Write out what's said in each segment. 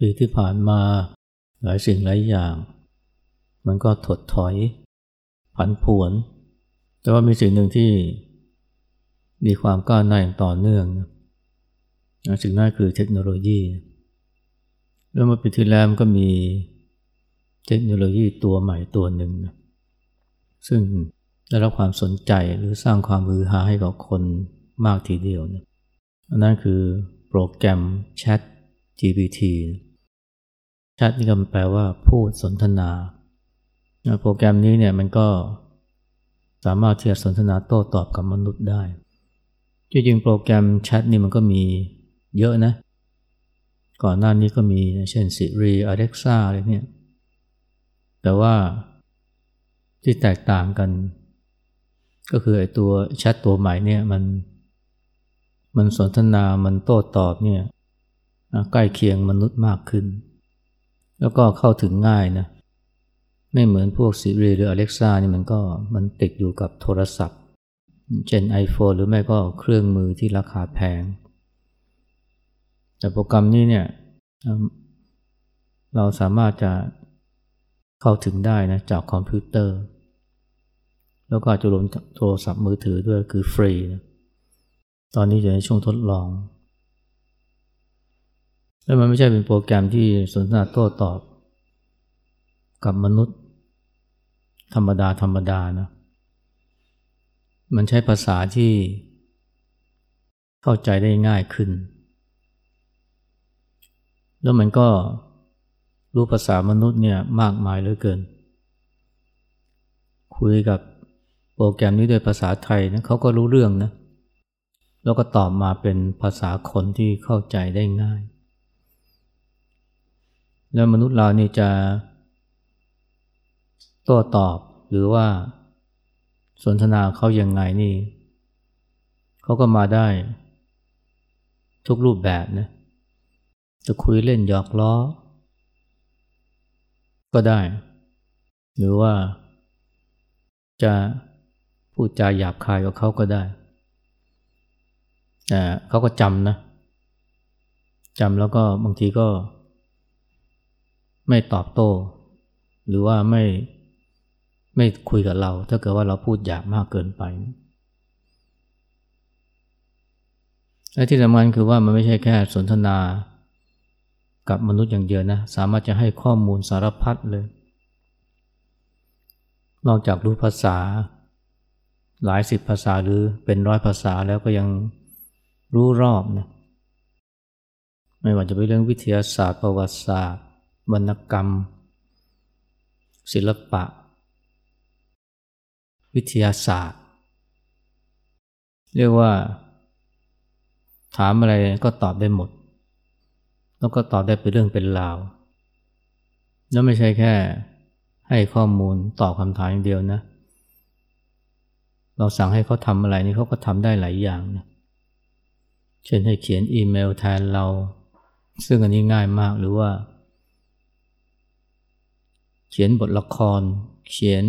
ปีที่ผ่านมาหลายสิ่งหลายอย่าง มันก็ถดถอย ผันผวน แต่ว่ามีสิ่งหนึ่งที่มีความก้าวหน้าอย่างต่อเนื่องนะสิ่งนั้นคือเทคโนโลยีแล้วเมื่อปีที่แล้วก็มีเทคโนโลยีตัวใหม่ตัวหนึ่งนะซึ่งได้รับความสนใจหรือสร้างความมือหาให้กับคนมากทีเดียวนะอันนั้นคือโปรแกรม Chat GPT แชทนี่ก็แปลว่าพูดสนทนา โปรแกรมนี้เนี่ยมันก็สามารถที่จะสนทนาโต้ตอบกับมนุษย์ได้ จริงๆ โปรแกรมแชทนี่มันก็มีเยอะนะ ก่อนหน้านี้ก็มีเช่น Siri Alexa อะไรเนี่ย แต่ว่าที่แตกต่างกัน ก็คือไอ้ตัวแชทตัวใหม่เนี่ยมันมันสนทนา มันโต้ตอบเนี่ยใกล้เคียงมนุษย์มากขึ้น แล้วก็เข้าถึงง่ายนะไม่เหมือนพวก Siri หรือ Alexa นี่มันก็มันติดอยู่กับโทรศัพท์เช่น iPhone หรือไม่ก็เครื่องมือที่ราคาแพง แต่โปรแกรมนี้เนี่ยเราสามารถจะเข้าถึงได้นะจากคอมพิวเตอร์ แล้วก็จะรวมโทรศัพท์มือถือด้วยคือฟรีนะตอนนี้อยู่ในช่วงทดลอง แล้วมันไม่ใช่เป็นโปรแกรมที่สนทนาโต้ตอบ กับมนุษย์ ธรรมดาธรรมดานะมันใช้ภาษาที่เข้าใจได้ง่ายขึ้น แล้วมันก็รู้ภาษามนุษย์เนี่ยมากมายเหลือเกิน คุยกับโปรแกรมนี้ด้วยภาษาไทยนะเขาก็รู้เรื่องนะ แล้วก็ตอบมาเป็นภาษาคนที่เข้าใจได้ง่าย แล้วมนุษย์เรานี่จะโต้ตอบหรือว่าสนทนาเขายังไงนี่เขาก็มาได้ ทุกรูปแบบนะจะคุยเล่นหยอกล้อ ก็ได้ หรือว่าจะพูดจาหยาบคายกับเขาก็ได้แต่เขาก็จำนะจำแล้วก็บางทีก็ ไม่ตอบโต้ หรือว่าไม่ไม่คุยกับเรา ถ้าเกิดว่าเราพูดหยาบมากเกินไปและที่สำคัญคือว่ามันไม่ใช่แค่สนทนากับมนุษย์อย่างเดียวนะ สามารถจะให้ข้อมูลสารพัดเลย นอกจากรู้ภาษา หลายสิบภาษาหรือเป็นร้อยภาษาแล้วก็ยังรู้รอบนะไม่ว่าจะเป็นเรื่องวิทยาศาสตร์ประวัติศาสตร์ วรรณกรรม ศิลปะ วิทยาศาสตร์ เรียกว่า ถามอะไรก็ตอบได้หมด แล้วก็ตอบได้เป็นเรื่องเป็นราว แล้วไม่ใช่แค่ให้ข้อมูลตอบคำถามอย่างเดียวนะ เราสั่งให้เขาทำอะไรนี่เขาก็ทำได้หลายอย่างนะเช่นให้เขียนอีเมลแทนเรา ซึ่งอันนี้ง่ายมากหรือว่า ขียนบทละคร เขียน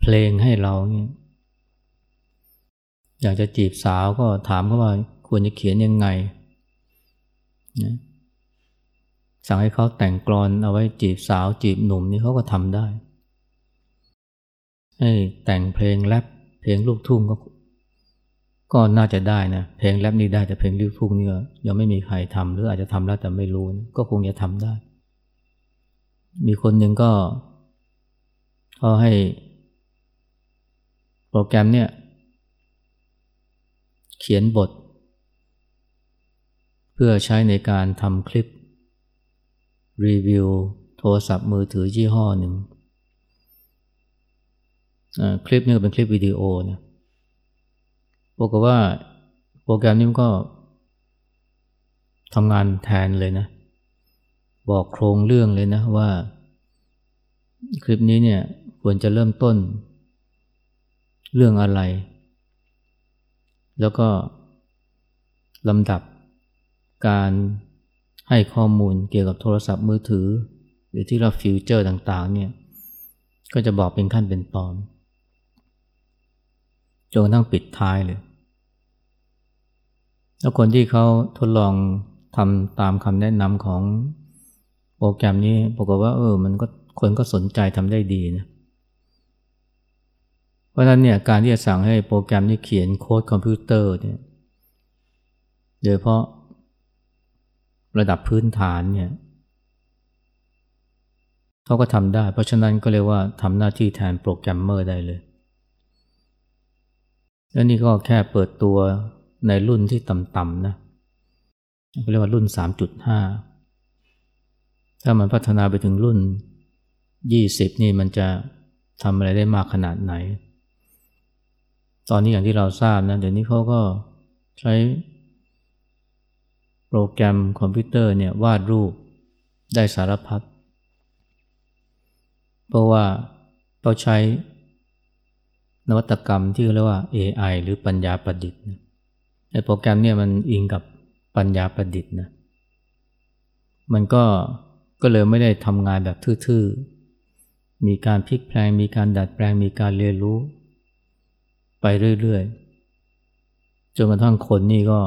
เพลงให้เราเนี่ยอยากจะจีบสาวก็ถามเขาว่าควรจะเขียนยังไงนะสั่งให้เขาแต่งกรอนเอาไว้จีบสาวจีบหนุ่มนี่เขาก็ทำได้ ให้แต่งเพลงแรปเพลงลูกทุ่งก็ ก็น่าจะได้นะเพลงแรปนี่ได้แต่เพลงลูกทุ่งนี่ยังไม่มีใครทำหรืออาจจะทำแล้วแต่ไม่รู้นะก็คงจะทำได้ มีคนหนึ่งก็เขาให้โปรแกรมเนี่ย เขียนบท เพื่อใช้ในการทำคลิป รีวิว โทรศัพท์มือถือยี่ห้อหนึ่ง คลิปนี้เป็นคลิปวิดีโอนะบอกว่าโปรแกรมนี้มันก็ทำงานแทนเลยนะ บอกโครงเรื่องเลยนะว่า คลิปนี้เนี่ยควรจะเริ่มต้น เรื่องอะไร แล้วก็ลำดับการให้ข้อมูลเกี่ยวกับโทรศัพท์มือถือ หรือที่เรา feature ต่างๆเนี่ยก็จะบอกเป็นขั้นเป็นตอนจนกระทั่งปิดท้ายเลย แล้วคนที่เขาทดลองทำตามคำแนะนำของ โปรแกรมนี้ปรากฏว่าเออมันก็คนก็สนใจทำได้ดีนะเพราะฉะนั้นเนี่ยการที่จะสั่งให้โปรแกรมนี้เขียนโค้ดคอมพิวเตอร์เนี่ยโดยเพราะระดับพื้นฐานเนี่ยเขาก็ทำได้ เพราะฉะนั้นก็เรียกว่าทำหน้าที่แทนโปรแกรมเมอร์ได้เลยแล้วนี่ก็แค่เปิดตัวในรุ่นที่ต่ำๆนะเรียกว่ารุ่น 3.5 ถ้ามันพัฒนาไปถึงรุ่น 20 นี่มันจะทำอะไรได้มากขนาดไหน ตอนนี้อย่างที่เราทราบนะ เดี๋ยวนี้เขาก็ใช้โปรแกรมคอมพิวเตอร์เนี่ยวาดรูปได้สารพัด เพราะว่าเราใช้นวัตกรรมที่เรียกว่า AI หรือปัญญาประดิษฐ์ไอโปรแกรมเนี่ยมันอิงกับปัญญาประดิษฐ์นะ มันก็ ก็เลยไม่ได้ทำงานแบบทื่อๆ มีการพลิกแปลง มีการดัดแปลง มีการเรียนรู้ ไปเรื่อยๆ จนกระทั่งคนนี่ก็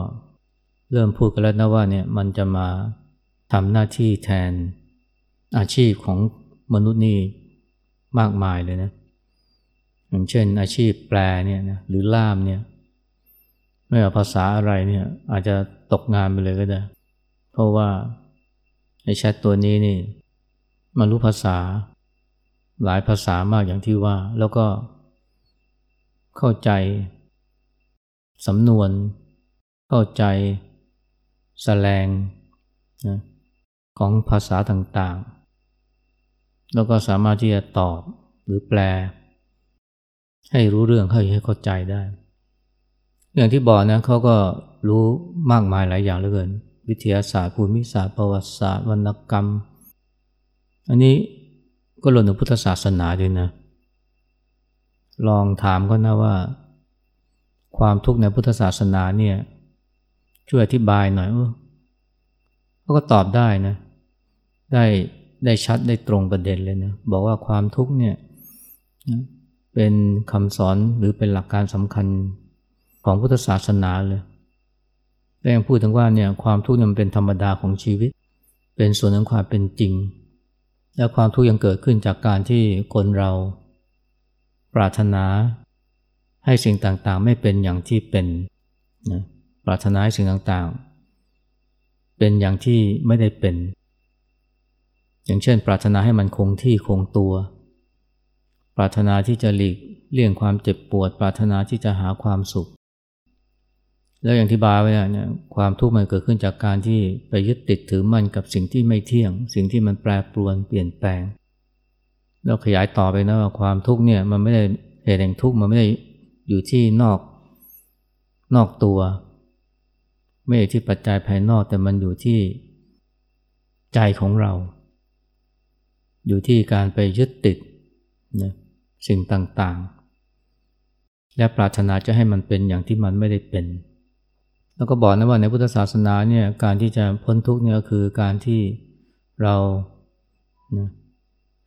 เริ่มพูดกันแล้วนะว่าเนี่ยมันจะมาทำหน้าที่แทนอาชีพของมนุษย์นี่มากมายเลยนะ อย่างเช่นอาชีพแปลเนี่ยนะหรือล่ามเนี่ยไม่ว่าภาษาอะไรเนี่ยอาจจะตกงานไปเลยก็ได้ เพราะว่า ไอ้แชทตัวนี้นี่มันรู้ภาษาหลายภาษามากอย่างที่ว่า แล้วก็เข้าใจ สำนวน เข้าใจแสลงนะของภาษาต่างๆ แล้วก็สามารถที่จะตอบหรือแปล ให้รู้เรื่องให้ให้เข้าใจได้ อย่างที่บอกนะเขาก็รู้มากมายหลายอย่างเหลือเกิน วิทยาศาสตร์ ภูมิศาสตร์ ประวัติศาสตร์วรรณกรรม อันนี้ก็รวมถึงพุทธศาสนาด้วยนะ ลองถามก็นะว่า ความทุกข์ในพุทธศาสนาเนี่ยช่วยอธิบายหน่อยเออเขาก็ตอบได้นะ ได้ได้ชัดได้ตรงประเด็นเลยนะ บอกว่าความทุกข์เนี่ยเป็นคำสอนหรือเป็นหลักการสำคัญของพุทธศาสนาเลย แล้ยังพูดถึงว่าเนี่ยความทุกข์มันเป็นธรรมดาของชีวิต เป็นส่วนของความเป็นจริง และความทุกข์ยังเกิดขึ้นจากการที่คนเรา ปรารถนา ให้สิ่งต่างๆ ไม่เป็นอย่างที่เป็นนะปรารถนาให้สิ่งต่างๆ เป็นอย่างที่ไม่ได้เป็น อย่างเช่น ปรารถนาให้มันคงที่คงตัว ปรารถนาที่จะหลีกเลี่ยงความเจ็บปวด ปรารถนาที่จะหาความสุข แล้วอย่างที่บาไว้เนี่ยความทุกข์มันเกิดขึ้นจากการที่ไปยึดติดถือมั่นกับสิ่งที่ไม่เที่ยง สิ่งที่มันแปรปรวนเปลี่ยนแปลง แล้วขยายต่อไปนะว่าความทุกข์เนี่ยมันไม่ได้เหตุแห่งทุกข์มันไม่ได้อยู่ที่นอกนอกตัว ไม่ใช่ที่ปัจจัยภายนอกแต่มันอยู่ที่ใจของเรา อยู่ที่การไปยึดติดนะสิ่งต่างๆ และปรารถนาจะให้มันเป็นอย่างที่มันไม่ได้เป็น แล้วก็บอกนะว่าในพุทธศาสนาเนี่ยการที่จะพ้นทุกข์เนี่ยคือการที่เรานะ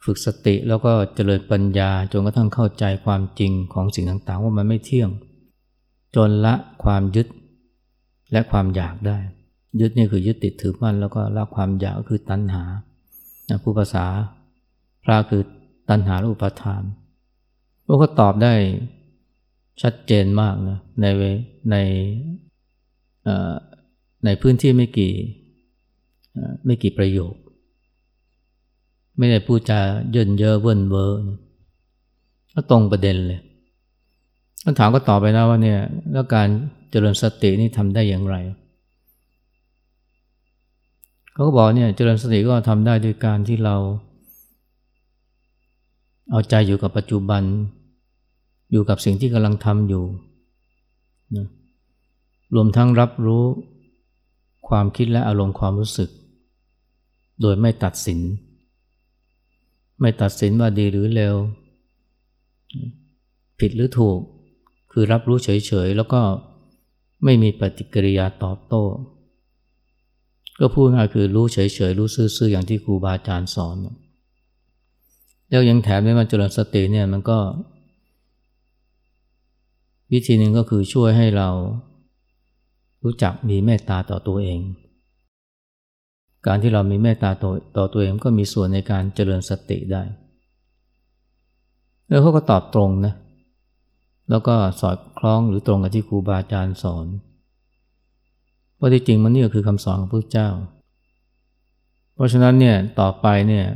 ฝึกสติแล้วก็เจริญปัญญาจนกระทั่งเข้าใจความจริงของสิ่งต่างๆ ว่ามันไม่เที่ยง จนละความยึดและความอยากได้ ยึดนี่คือยึดติดถือมั่นแล้วก็ละความอยากก็คือตัณหาผู้ภาษาพระคือตัณหาอุปาทานพวกก็ตอบได้ชัดเจนมากนะในใน ในพื้นที่ไม่กี่ไม่กี่ประโยค ไม่ได้พูดจาเยิ่นเย้อเวิ่นเว้อก็ตรงประเด็นเลยคำถามก็ตอบไปนะว่าเนี่ยแล้วการเจริญสตินี่ทำได้อย่างไรเขาก็บอกเนี่ยเจริญสติก็ทำได้ด้วยการที่เรา เอาใจอยู่กับปัจจุบัน อยู่กับสิ่งที่กำลังทำอยู่ รวมทั้งรับรู้ความคิดและอารมณ์ความรู้สึก โดยไม่ตัดสิน ไม่ตัดสินว่าดีหรือเลวผิดหรือถูก คือรับรู้เฉยๆ แล้วก็ไม่มีปฏิกิริยาตอบโต้ ก็พูดง่ายคือรู้เฉยๆ รู้ซื่อๆ อย่างที่ครูบาอาจารย์สอน แล้วยังแถมด้วยมาเจริญสติเนี่ยมันก็ วิธีหนึ่งก็คือช่วยให้เรา รู้จักมีเมตตาต่อตัวเอง การที่เรามีเมตตาต่อตอตัวเองก็มีส่วนในการเจริญสติได้ แล้วเขาก็ตอบตรงนะ แล้วก็สอดคล้องหรือตรงกับที่ครูบาอาจารย์สอนเพราะที่จริงมันนี่ก็คือคำสอนของพระเจ้า เพราะฉะนั้นเนี่ยต่อไปเนี่ย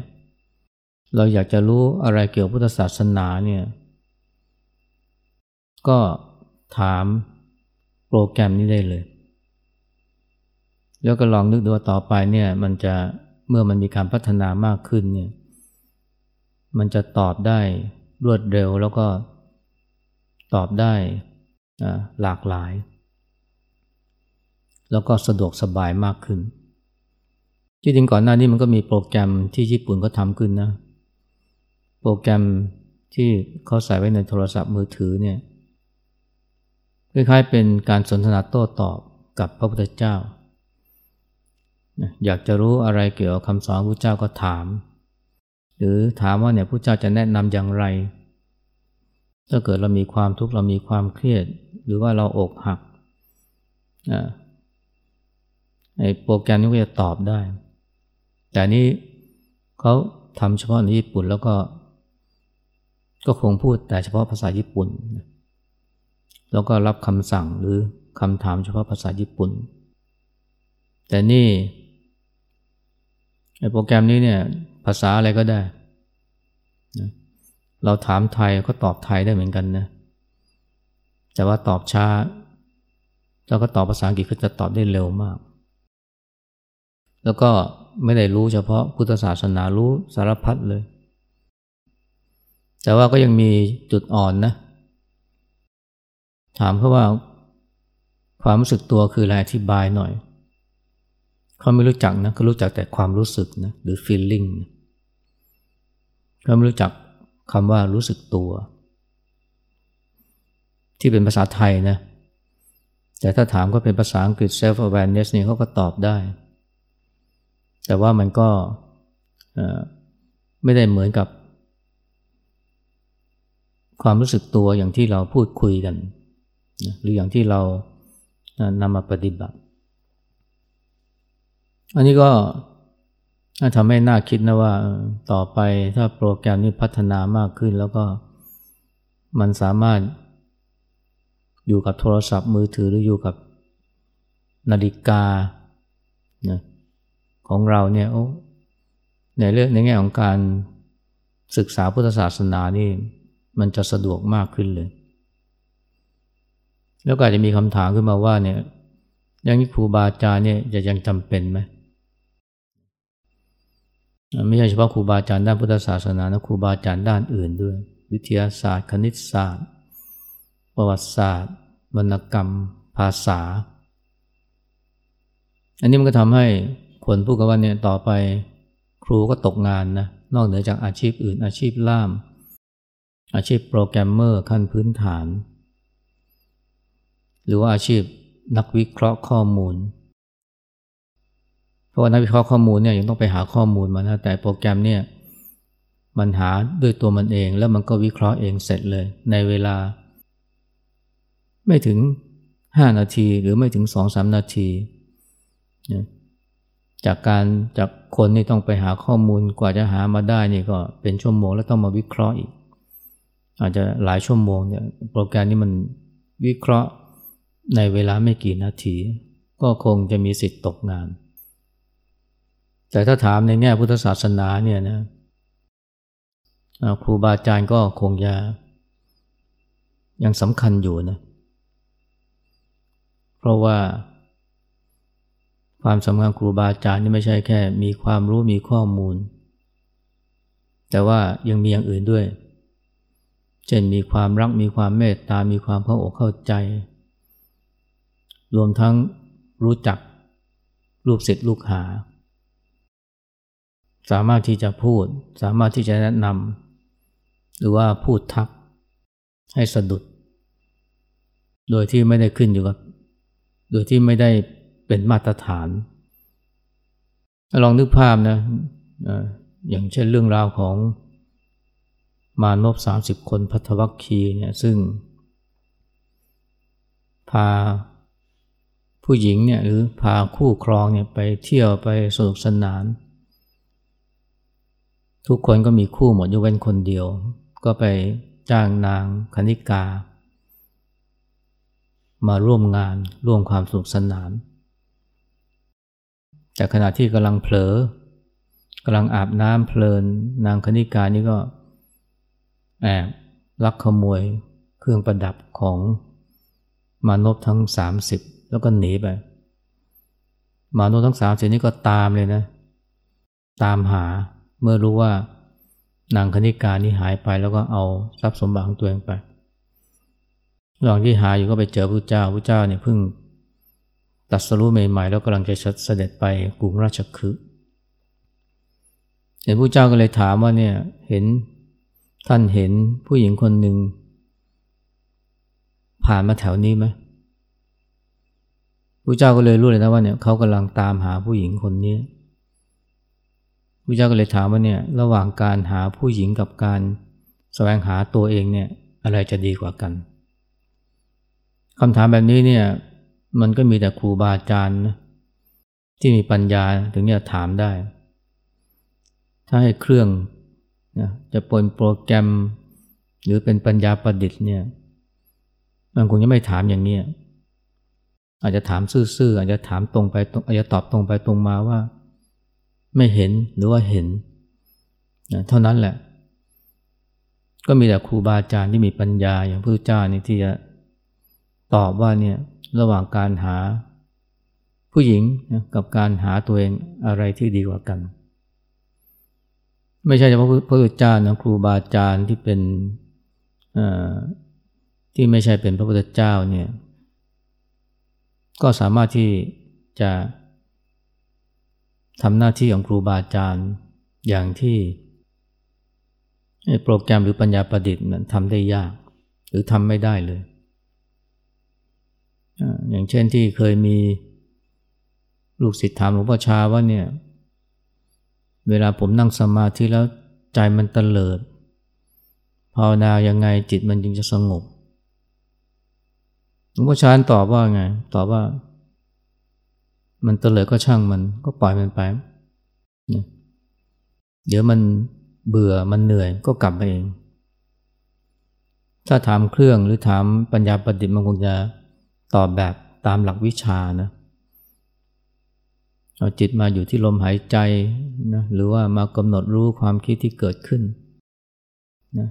เราอยากจะรู้อะไรเกี่ยวกับพุทธศาสนาเนี่ยก็ถามโปรแกรมนี้ได้เลย แล้วก็ลองนึกดูว่าต่อไปเนี่ยมันจะเมื่อมันมีการพัฒนามากขึ้นเนี่ยมันจะตอบได้รวดเร็วแล้วก็ตอบได้หลากหลาย แล้วก็สะดวกสบายมากขึ้นที่จริงก่อนหน้านี้มันก็มีโปรแกรมที่ญี่ปุ่นก็ทำขึ้นนะ โปรแกรมที่เขาใส่ไว้ในโทรศัพท์มือถือเนี่ยคล้ายๆเป็นการสนทนาโต้ตอบกับพระพุทธเจ้า อยากจะรู้อะไรเกี่ยวกับคำสอนพระเจ้าก็ถาม หรือถามว่าเนี่ยพระเจ้าจะแนะนำอย่างไร ถ้าเกิดเรามีความทุกข์เรามีความเครียด หรือว่าเราอกหักไอ้โปรแกรมนี้ก็จะตอบได้ แต่นี้เขาทำเฉพาะในญี่ปุ่นแล้วก็ ก็คงพูดแต่เฉพาะภาษาญี่ปุ่น แล้วก็รับคำสั่งหรือคำถามเฉพาะภาษาญี่ปุ่น แต่นี่ โปรแกรมนี้เนี่ยภาษาอะไรก็ได้เราถามไทยก็ตอบไทยได้เหมือนกันนะ แต่ว่าตอบช้า แล้วก็ตอบภาษาอังกฤษก็จะตอบได้เร็วมาก แล้วก็ไม่ได้รู้เฉพาะพุทธศาสนารู้สารพัดเลย แต่ว่าก็ยังมีจุดอ่อนนะ ถามเขาว่าความรู้สึกตัวคืออะไรอธิบายหน่อย เขาไม่รู้จักนะเขารู้จักแต่ความรู้สึกนะหรือ feeling เขาไม่รู้จักคำว่ารู้สึกตัว ที่เป็นภาษาไทยนะแต่ถ้าถามก็เป็นภาษาอังกฤษ self awareness นี่เขาก็ตอบได้ แต่ว่ามันก็ไม่ได้เหมือนกับ ความรู้สึกตัวอย่างที่เราพูดคุยกัน หรืออย่างที่เรานำมาปฏิบัติ อันนี้ก็ทำให้น่าคิดนะว่าต่อไปถ้าโปรแกรมนี้พัฒนามากขึ้น แล้วก็มันสามารถอยู่กับโทรศัพท์มือถือหรืออยู่กับนาฬิกาของเราเนี่ยในเรื่องในแง่ของการศึกษาพุทธศาสนานี่มันจะสะดวกมากขึ้นเลย แล้วก็อาจจะมีคำถามขึ้นมาว่าเนี่ยยังนี้ครูบาอาจารย์เนี่ยจะยังจำเป็นไหม ไม่ใช่เฉพาะครูบาอาจารย์ด้านพุทธศาสนานะครูบาอาจารย์ด้านอื่นด้วย วิทยาศาสตร์ คณิตศาสตร์ ประวัติศาสตร์ วรรณกรรม ภาษา อันนี้มันก็ทำให้คนพูดกันว่าเนี่ยต่อไปครูก็ตกงานนะนอกเหนือจากอาชีพอื่น อาชีพล่าม อาชีพโปรแกรมเมอร์ขั้นพื้นฐาน หรือว่าอาชีพนักวิเคราะห์ข้อมูล ราะว่านักวิเคราะห์ข้อมูลเนี่ยยังต้องไปหาข้อมูลมานะแต่โปรแกรมเนี่ยมันหาด้วยตัวมันเองแล้วมันก็วิเคราะห์เองเสร็จเลย ในเวลา ไม่ถึง 5 นาทีหรือไม่ถึง 2-3 นาทีจากการจากคนนี่ต้องไปหาข้อมูลกว่าจะหามาได้นี่ก็เป็นชั่วโมงแล้วต้องมาวิเคราะห์อีก อาจจะหลายชั่วโมงเนี่ยโปรแกรมนี้มันวิเคราะห์ในเวลาไม่กี่นาที ก็คงจะมีสิทธิ์ตกงาน แต่ถ้าถามในแง่พุทธศาสนาเนี่ยนะครูบาอาจารย์ก็คงจะยังสำคัญอยู่นะ เพราะว่า ความสำคัญครูบาอาจารย์นี่ไม่ใช่แค่ มีความรู้มีข้อมูล แต่ว่ายังมีอย่างอื่นด้วย เช่นมีความรักมีความเมตตา มีความเข้าอกเข้าใจ รวมทั้งรู้จักรูปศิษย์ลูกหา สามารถที่จะพูด สามารถที่จะแนะนำหรือว่าพูดทักให้สะดุด โดยที่ไม่ได้ขึ้นอยู่กับ โดยที่ไม่ได้เป็นมาตรฐาน ลองนึกภาพนะอย่างเช่นเรื่องราวของมานพสามสิบคนพัทวัคคีเนี่ยซึ่ง พาผู้หญิงเนี่ยหรือพาคู่ครองเนี่ยไปเที่ยวไปสนุกสนาน ทุกคนก็มีคู่หมดยกเว้นคนเดียว ก็ไปจ้างนางคณิกา มาร่วมงานร่วมความสนุกสนานแต่ขณะที่กำลังเผลอกำลังอาบน้ำเพลิน นางคณิกานี่ก็แอบลักขโมยเครื่องประดับของมานพทั้งสามสิบแล้วก็หนีไป มานพทั้งสามสิบนี่ก็ตามเลยนะ ตามหา เมื่อรู้ว่านางคณิกานี่หายไปแล้วก็เอาทรัพย์สมบัติของตัวเองไประหว่างที่หาอยู่ก็ไปเจอพระเจ้าพระเจ้าเนี่ยเพิ่งตัดสรู้ใหม่ๆแล้วกำลังจะเสด็จไปกรุงราชคฤห์เห็นพระเจ้าก็เลยถามว่าเนี่ยเห็นท่านเห็นผู้หญิงคนหนึ่งผ่านมาแถวนี้ไหมพระเจ้าก็เลยรู้เลยนะว่าเนี่ยเขากำลังตามหาผู้หญิงคนนี้ พระเจ้าก็เลยถามว่าเนี่ยระหว่างการหาผู้หญิงกับการแสวงหาตัวเองเนี่ยอะไรจะดีกว่ากันคำถามแบบนี้เนี่ยมันก็มีแต่ครูบาอาจารย์นะที่มีปัญญาถึงจะถามได้ ถ้าให้เครื่องนะจะปนโปรแกรม หรือเป็นปัญญาประดิษฐ์เนี่ยมันคงจะไม่ถามอย่างนี้อาจจะถามซื่อๆอาจจะถามตรงไปอาจจะตอบตรงไปตรงมาว่า ไม่เห็นหรือว่าเห็นนะเท่านั้นแหละ ก็มีแต่ครูบาอาจารย์ที่มีปัญญาอย่างพระเจ้านี่ที่จะตอบว่าเนี่ยระหว่างการหาผู้หญิงนะกับการหาตัวเองอะไรที่ดีกว่ากัน ไม่ใช่เฉพาะพระพุทธเจ้านะครูบาอาจารย์ที่เป็นที่ไม่ใช่เป็นพระพุทธเจ้าเนี่ยก็สามารถที่จะ ทำหน้าที่ของครูบาอาจารย์อย่างที่โปรแกรมหรือปัญญาประดิษฐ์มันทำได้ยาก หรือทำไม่ได้เลย อย่างเช่นที่เคยมีลูกศิษย์ถามหลวงพ่อชาว่าเนี่ย เวลาผมนั่งสมาธิแล้วใจมันเตลิดภาวนายังไงจิตมันจึงจะสงบหลวงพ่อชาตอบว่าไง ตอบว่า มันเตลิดก็ช่างมันก็ปล่อยมันไปเดี๋ยวมันเบื่อมันเหนื่อยก็กลับมาเอง ถ้าถามเครื่องหรือถามปัญญาประดิษฐ์มันคงจะตอบแบบตามหลักวิชานะเอาจิตมาอยู่ที่ลมหายใจนะหรือว่ามากำหนดรู้ความคิดที่เกิดขึ้นนะ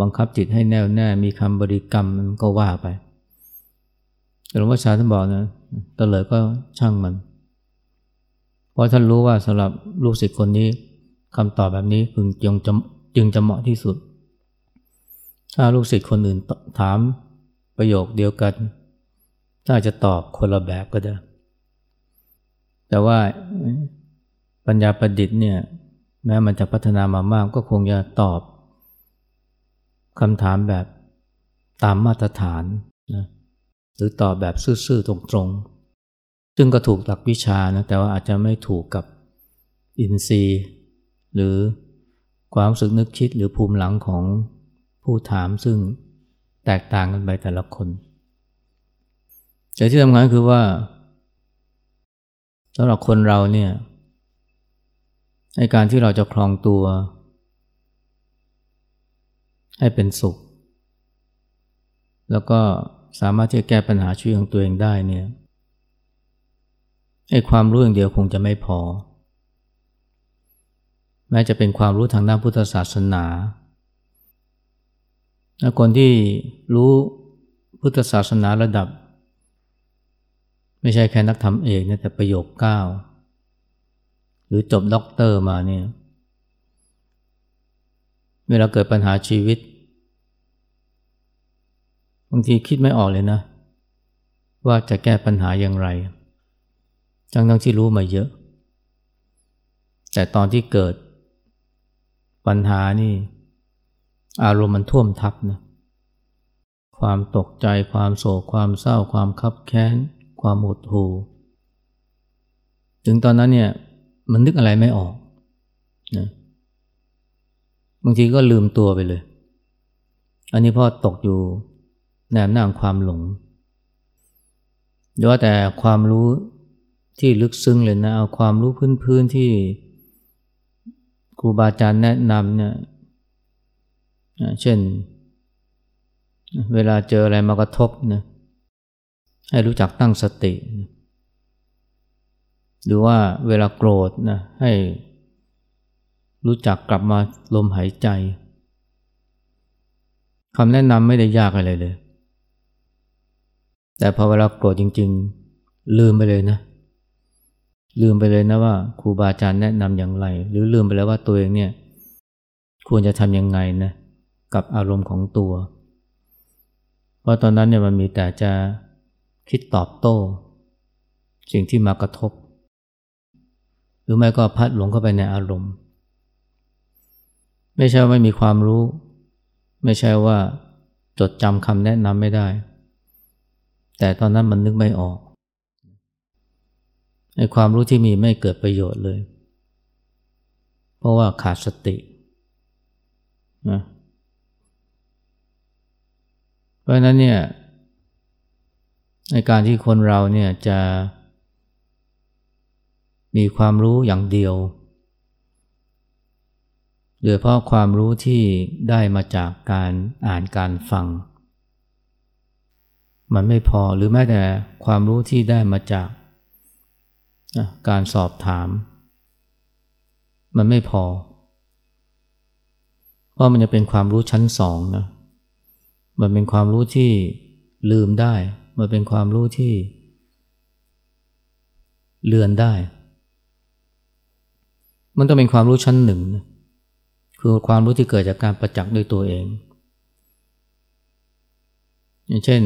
บังคับจิตให้แน่วแน่มีคำบริกรรมมันก็ว่าไปหลวงพ่อชาท่านบอกนะ ตเลยก็ช่างมัน เพราะท่านรู้ว่าสำหรับลูกศิษย์คนนี้คำตอบแบบนี้พึงจึงจะจึงจะเหมาะที่สุด ถ้าลูกศิษย์คนอื่นถามประโยคเดียวกันถ้าจะตอบคนละแบบก็ได้ แต่ว่าปัญญาประดิษฐ์เนี่ยแม้มันจะพัฒนามามากก็คงจะตอบคำถามแบบตามมาตรฐานนะ หรือตอบแบบซื่อๆตรงๆ ซึ่งก็ถูกหลักวิชานะแต่ว่าอาจจะไม่ถูกกับอินทรีย์ หรือความสึกนึกคิดหรือภูมิหลังของผู้ถามซึ่งแตกต่างกันไปแต่ละคน แต่ที่สำคัญคือว่าสำหรับคนเราเนี่ยในการที่เราจะคลองตัว ให้เป็นสุข แล้วก็ สามารถที่จะแก้ปัญหาชีวิตของตัวเองได้เนี่ยไอ้ความรู้อย่างเดียวคงจะไม่พอ แม้จะเป็นความรู้ทางด้านพุทธศาสนาคนที่รู้พุทธศาสนาระดับ ไม่ใช่แค่นักทำเอกนะแต่ประโยคเก้าหรือจบด็อกเตอร์มาเนี่ยเวลาเกิดปัญหาชีวิต บางทีคิดไม่ออกเลยนะ ว่าจะแก้ปัญหาอย่างไรจังทั้งที่รู้มาเยอะ แต่ตอนที่เกิดปัญหานี่ อารมณ์มันท่วมทับนะความตกใจความโศกความเศร้า ความคับแค้น ความหดหู่ถึงตอนนั้นเนี่ยมันนึกอะไรไม่ออกนะบางทีก็ลืมตัวไปเลย อันนี้พ่อตกอยู่ ในอำนาจความหลงหรือว่าแต่ความรู้ที่ลึกซึ้งเลยนะ เอาความรู้พื้นๆที่ครูบาอาจารย์แนะนำเนี่ยเช่น เวลาเจออะไรมากระทบนะให้รู้จักตั้งสติ หรือว่าเวลาโกรธนะให้รู้จักกลับมาลมหายใจคำแนะนำไม่ได้ยากอะไรเลย แต่พอเวลาโกรธจริง ๆ ลืมไปเลยนะ ลืมไปเลยนะว่าครูบาอาจารย์แนะนำอย่างไร หรือลืมไปแล้วว่าตัวเองเนี่ยควรจะทำยังไงนะกับอารมณ์ของตัว เพราะตอนนั้นเนี่ยมันมีแต่จะคิดตอบโต้ สิ่งที่มากระทบ หรือไม่ก็พัดหลงเข้าไปในอารมณ์ ไม่ใช่ว่าไม่มีความรู้ ไม่ใช่ว่าจดจำคำแนะนำไม่ได้ แต่ตอนนั้นมันนึกไม่ออกในความรู้ที่มีไม่เกิดประโยชน์เลย เพราะว่าขาดสตินะเพราะนั้นเนี่ยในการที่คนเราเนี่ยจะมีความรู้อย่างเดียวโดยเพราะความรู้ที่ได้มาจากการอ่านการฟัง มันไม่พอหรือแม้แต่ความรู้ที่ได้มาจากการสอบถาม มันไม่พอ เพราะมันจะเป็นความรู้ชั้นสองนะมันเป็นความรู้ที่ลืมได้ มันเป็นความรู้ที่ เลือนได้ มันต้องเป็นความรู้ชั้นหนึ่งนะคือความรู้ที่เกิดจากการประจักษ์ด้วยตัวเอง อย่างเช่น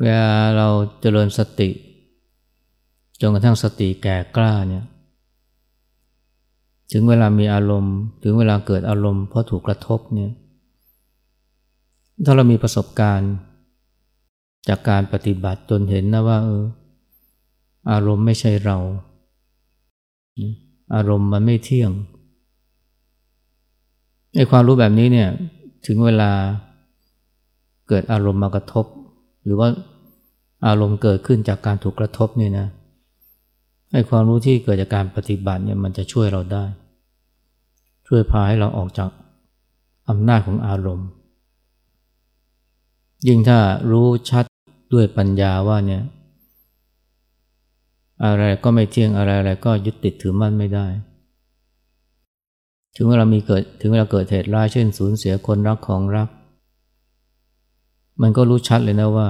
เวลาเราเจริญสติ จนกระทั่งสติแก่กล้าเนี่ยถึงเวลามีอารมณ์ ถึงเวลาเกิดอารมณ์เพราะถูกกระทบเนี่ยถ้าเรามีประสบการณ์ จากการปฏิบัติจนเห็นนะว่าเอออารมณ์ไม่ใช่เรา อารมณ์มันไม่เที่ยงไอ้ความรู้แบบนี้เนี่ยถึงเวลาเกิดอารมณ์มากระทบ หรือว่า อารมณ์เกิดขึ้นจากการถูกกระทบเนี่ยนะไอ้ความรู้ที่เกิดจากการปฏิบัติเนี่ยมันจะช่วยเราได้ ช่วยพาให้เราออกจากอำนาจของอารมณ์ ยิ่งถ้ารู้ชัดด้วยปัญญาว่าเนี่ยอะไรก็ไม่เที่ยงอะไรอะไรก็ยึดติดถือมั่นไม่ได้ ถึงเวลามีเกิดถึงเวลาเกิดเหตุร้ายเช่นสูญเสียคนรักของรัก มันก็รู้ชัดเลยนะว่า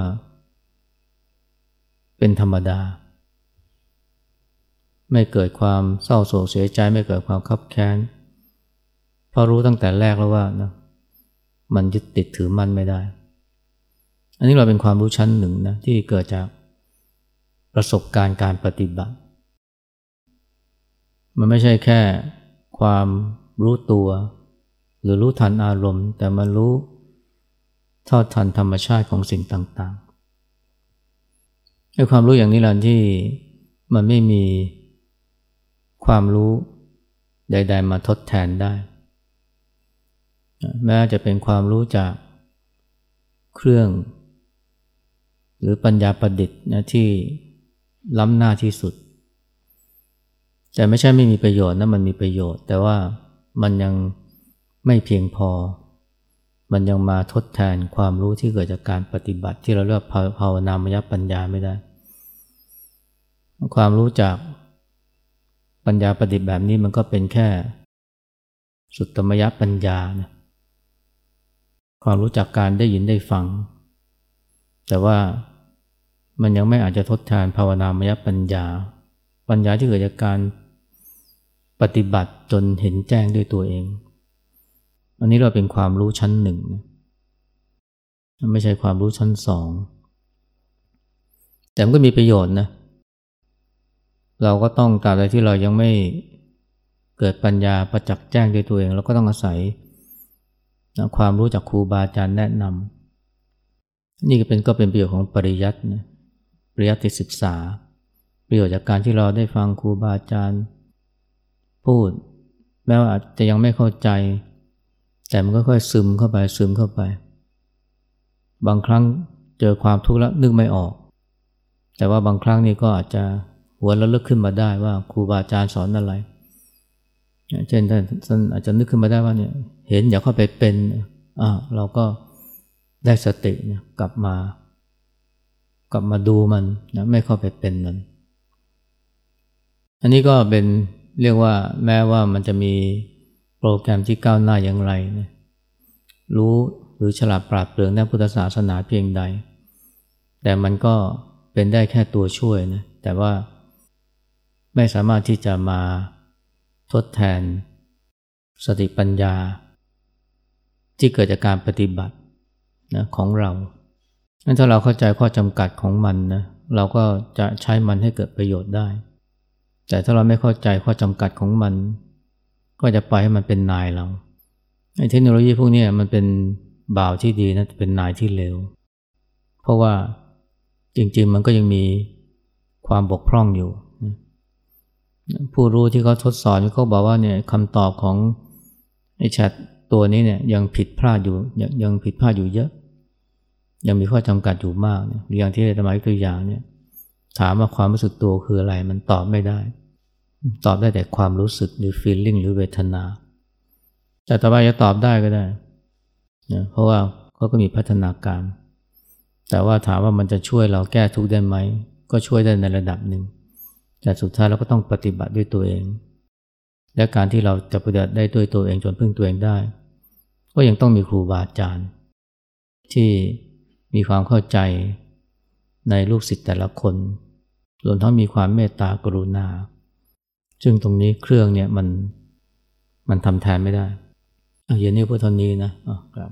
เป็นธรรมดา ไม่เกิดความเศร้าโศกเสียใจไม่เกิดความคับแค้นเพราะรู้ตั้งแต่แรกแล้วว่านะมันยึดติดถือมั่นไม่ได้ อันนี้เราเป็นความรู้ชั้นหนึ่งนะที่เกิดจากประสบการณ์การปฏิบัติ มันไม่ใช่แค่ความรู้ตัว หรือรู้ทันอารมณ์ แต่มันรู้ทอดทันธรรมชาติของสิ่งต่างๆ ความรู้อย่างนี้แหละที่มันไม่มีความรู้ใด ๆ มาทดแทนได้ แม้จะเป็นความรู้จากเครื่อง หรือปัญญาประดิษฐ์นะที่ล้ำหน้าที่สุด แต่ไม่ใช่ไม่มีประโยชน์นะมันมีประโยชน์ แต่ว่ามันยังไม่เพียงพอ มันยังมาทดแทนความรู้ที่เกิดจากการปฏิบัติที่เราเรียกภาวนามยปัญญาไม่ได้ ความรู้จากปัญญาประดิษฐ์แบบนี้มันก็เป็นแค่ สุตตมยปัญญานะความรู้จักการได้ยินได้ฟัง แต่ว่ามันยังไม่อาจจะทดแทนภาวนามยปัญญา ปัญญาที่เกิดจากการปฏิบัติจนเห็นแจ้งด้วยตัวเอง อันนี้เราเป็นความรู้ชั้นหนึ่งนะไม่ใช่ความรู้ชั้นสอง แต่มันก็มีประโยชน์นะเเราก็ต้องตราบใดที่เรายังไม่เกิดปัญญาประจักษ์แจ้งด้วยตัวเอง เราก็ต้องอาศัยนะความรู้จากครูบาอาจารย์แนะนำนี่ก็เป็นก็เป็นประโยชน์ของปริยัตินะปริยัติศึกษา ประโยชน์จากการที่เราได้ฟังครูบาอาจารย์ พูด แม้ว่าอาจจะยังไม่เข้าใจ แต่มันก็ค่อยซึมเข้าไปซึมเข้าไป บางครั้งเจอความทุกข์แล้วนึกไม่ออก แต่ว่าบางครั้งนี่ก็อาจจะ วระลึกขึ้นมาได้ว่าครูบาอาจารย์สอนอะไร เช่นท่านอาจจะนึกขึ้นมาได้ว่าเนี่ยเห็นอย่าเข้าไปเป็นอ่าเราก็ได้สติเนี่ยกลับมา กลับมาดูมันนะไม่เข้าไปเป็นมัน อันนี้ก็เป็นเรียกว่าแม้ว่ามันจะมีโปรแกรมที่ก้าวหน้าอย่างไรนะรู้หรือฉลาดปราดเปรื่องด้านพุทธศาสนาเพียงใด แต่มันก็เป็นได้แค่ตัวช่วยนะแต่ว่า ไม่สามารถที่จะมาทดแทน สติปัญญา ที่เกิดจากการปฏิบัตินะของเรางั้นถ้าเราเข้าใจข้อจำกัดของมันนะเราก็จะใช้มันให้เกิดประโยชน์ได้ แต่ถ้าเราไม่เข้าใจข้อจำกัดของมัน ก็จะปล่อยให้มันเป็นนายเราเทคโนโลยีพวกนี้มันเป็นบ่าวที่ดีนะเป็นนายที่เลวเพราะว่าจริงๆมันก็ยังมีความบกพร่องอยู่ ผู้รู้ที่เขาทดสอบเขาบอกว่าเนี่ยคำตอบของไอ้แชทตัวนี้เนี่ยยังผิดพลาดอยู่ยังยังผิดพลาดอยู่เยอะ ยังมีข้อจำกัดอยู่มากเนี่ยอย่างที่ธรรมะตัวอย่างเนี่ยถามว่าความรู้สึกตัวคืออะไรมันตอบไม่ได้ ตอบได้แต่ความรู้สึกหรือ feeling หรือเวทนา แต่ต่อไปจะตอบได้ก็ได้นะเพราะว่าเขาก็มีพัฒนาการ แต่ว่าถามว่ามันจะช่วยเราแก้ทุกข์ได้ไหม ก็ช่วยได้ในระดับหนึ่ง แต่สุดท้ายเราก็ต้องปฏิบัติด้วยตัวเอง และการที่เราจะปฏิบัติได้ด้วยตัวเองจนพึ่งตัวเองได้ ก็ยังต้องมีครูบาอาจารย์ ที่มีความเข้าใจในลูกศิษย์แต่ละคนรวมทั้งมีความเมตตากรุณา ซึ่งตรงนี้เครื่องเนี่ยมันมันทำแทนไม่ได้เย็นนี้พุทธนี้นะอ๋อกลับ